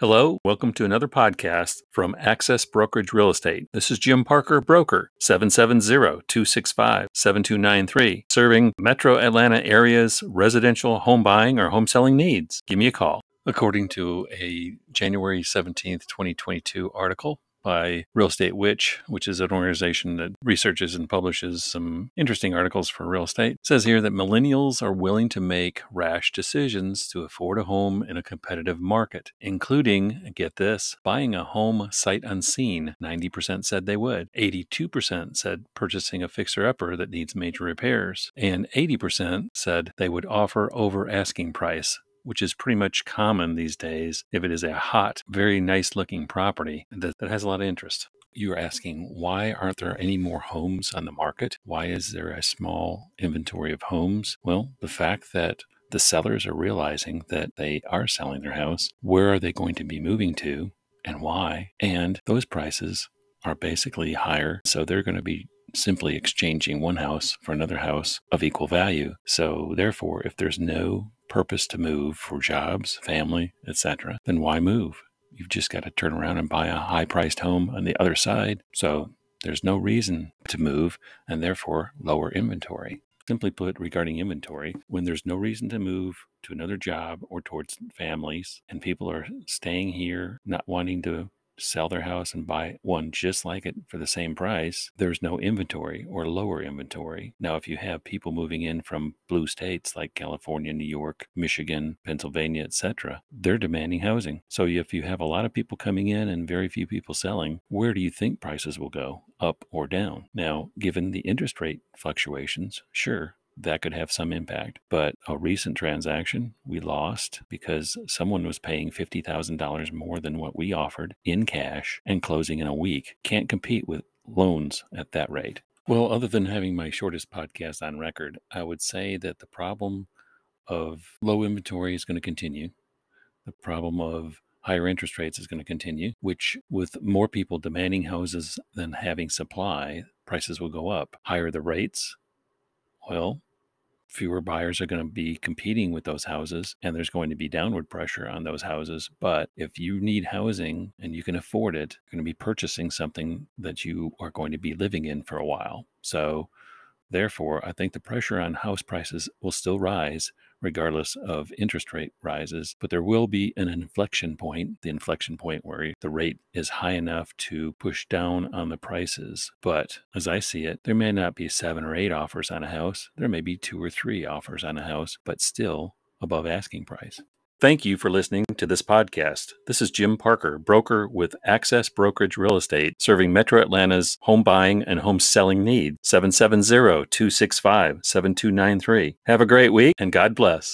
Hello, welcome to another podcast from Access Brokerage Real Estate. This is Jim Parker, broker, 770-265-7293, serving Metro Atlanta area's residential home buying or home selling needs. Give me a call. According to a January 17th, 2022 article by Real Estate Witch, which is an organization that researches and publishes some interesting articles for real estate. It says here that millennials are willing to make rash decisions to afford a home in a competitive market, including, get this, buying a home sight unseen. 90% said they would. 82% said purchasing a fixer upper that needs major repairs. And 80% said they would offer over asking price which is pretty much common these days if it is a hot, very nice looking property that, that has a lot of interest. You're asking, why aren't there any more homes on the market? Why is there a small inventory of homes? Well, the fact that the sellers are realizing that they are selling their house, where are they going to be moving to and why? And those prices are basically higher. So they're going to be simply exchanging one house for another house of equal value. So therefore, if there's no purpose to move for jobs, family, etc., then why move? You've just got to turn around and buy a high priced home on the other side. So there's no reason to move and therefore lower inventory. Simply put, regarding inventory, when there's no reason to move to another job or towards families and people are staying here, not wanting to sell their house and buy one just like it for the same price, there's no inventory or lower inventory. Now, if you have people moving in from blue states like California, New York, Michigan, Pennsylvania, etc., they're demanding housing. So if you have a lot of people coming in and very few people selling, where do you think prices will go? Up or down? Now, given the interest rate fluctuations, sure, that could have some impact. But a recent transaction we lost because someone was paying $50,000 more than what we offered in cash and closing in a week. Can't compete with loans at that rate. Well, other than having my shortest podcast on record, I would say that the problem of low inventory is going to continue. The problem of higher interest rates is going to continue, which with more people demanding houses than having supply, prices will go up. Higher the rates, well, fewer buyers are going to be competing with those houses and there's going to be downward pressure on those houses. But if you need housing and you can afford it, you're going to be purchasing something that you are going to be living in for a while. So, therefore, I think the pressure on house prices will still rise regardless of interest rate rises. But there will be an inflection point, the inflection point where the rate is high enough to push down on the prices. But as I see it, there may not be seven or eight offers on a house. There may be two or three offers on a house, but still above asking price. Thank you for listening to this podcast. This is Jim Parker, broker with Access Brokerage Real Estate, serving Metro Atlanta's home buying and home selling needs. 770 265 7293. Have a great week and God bless.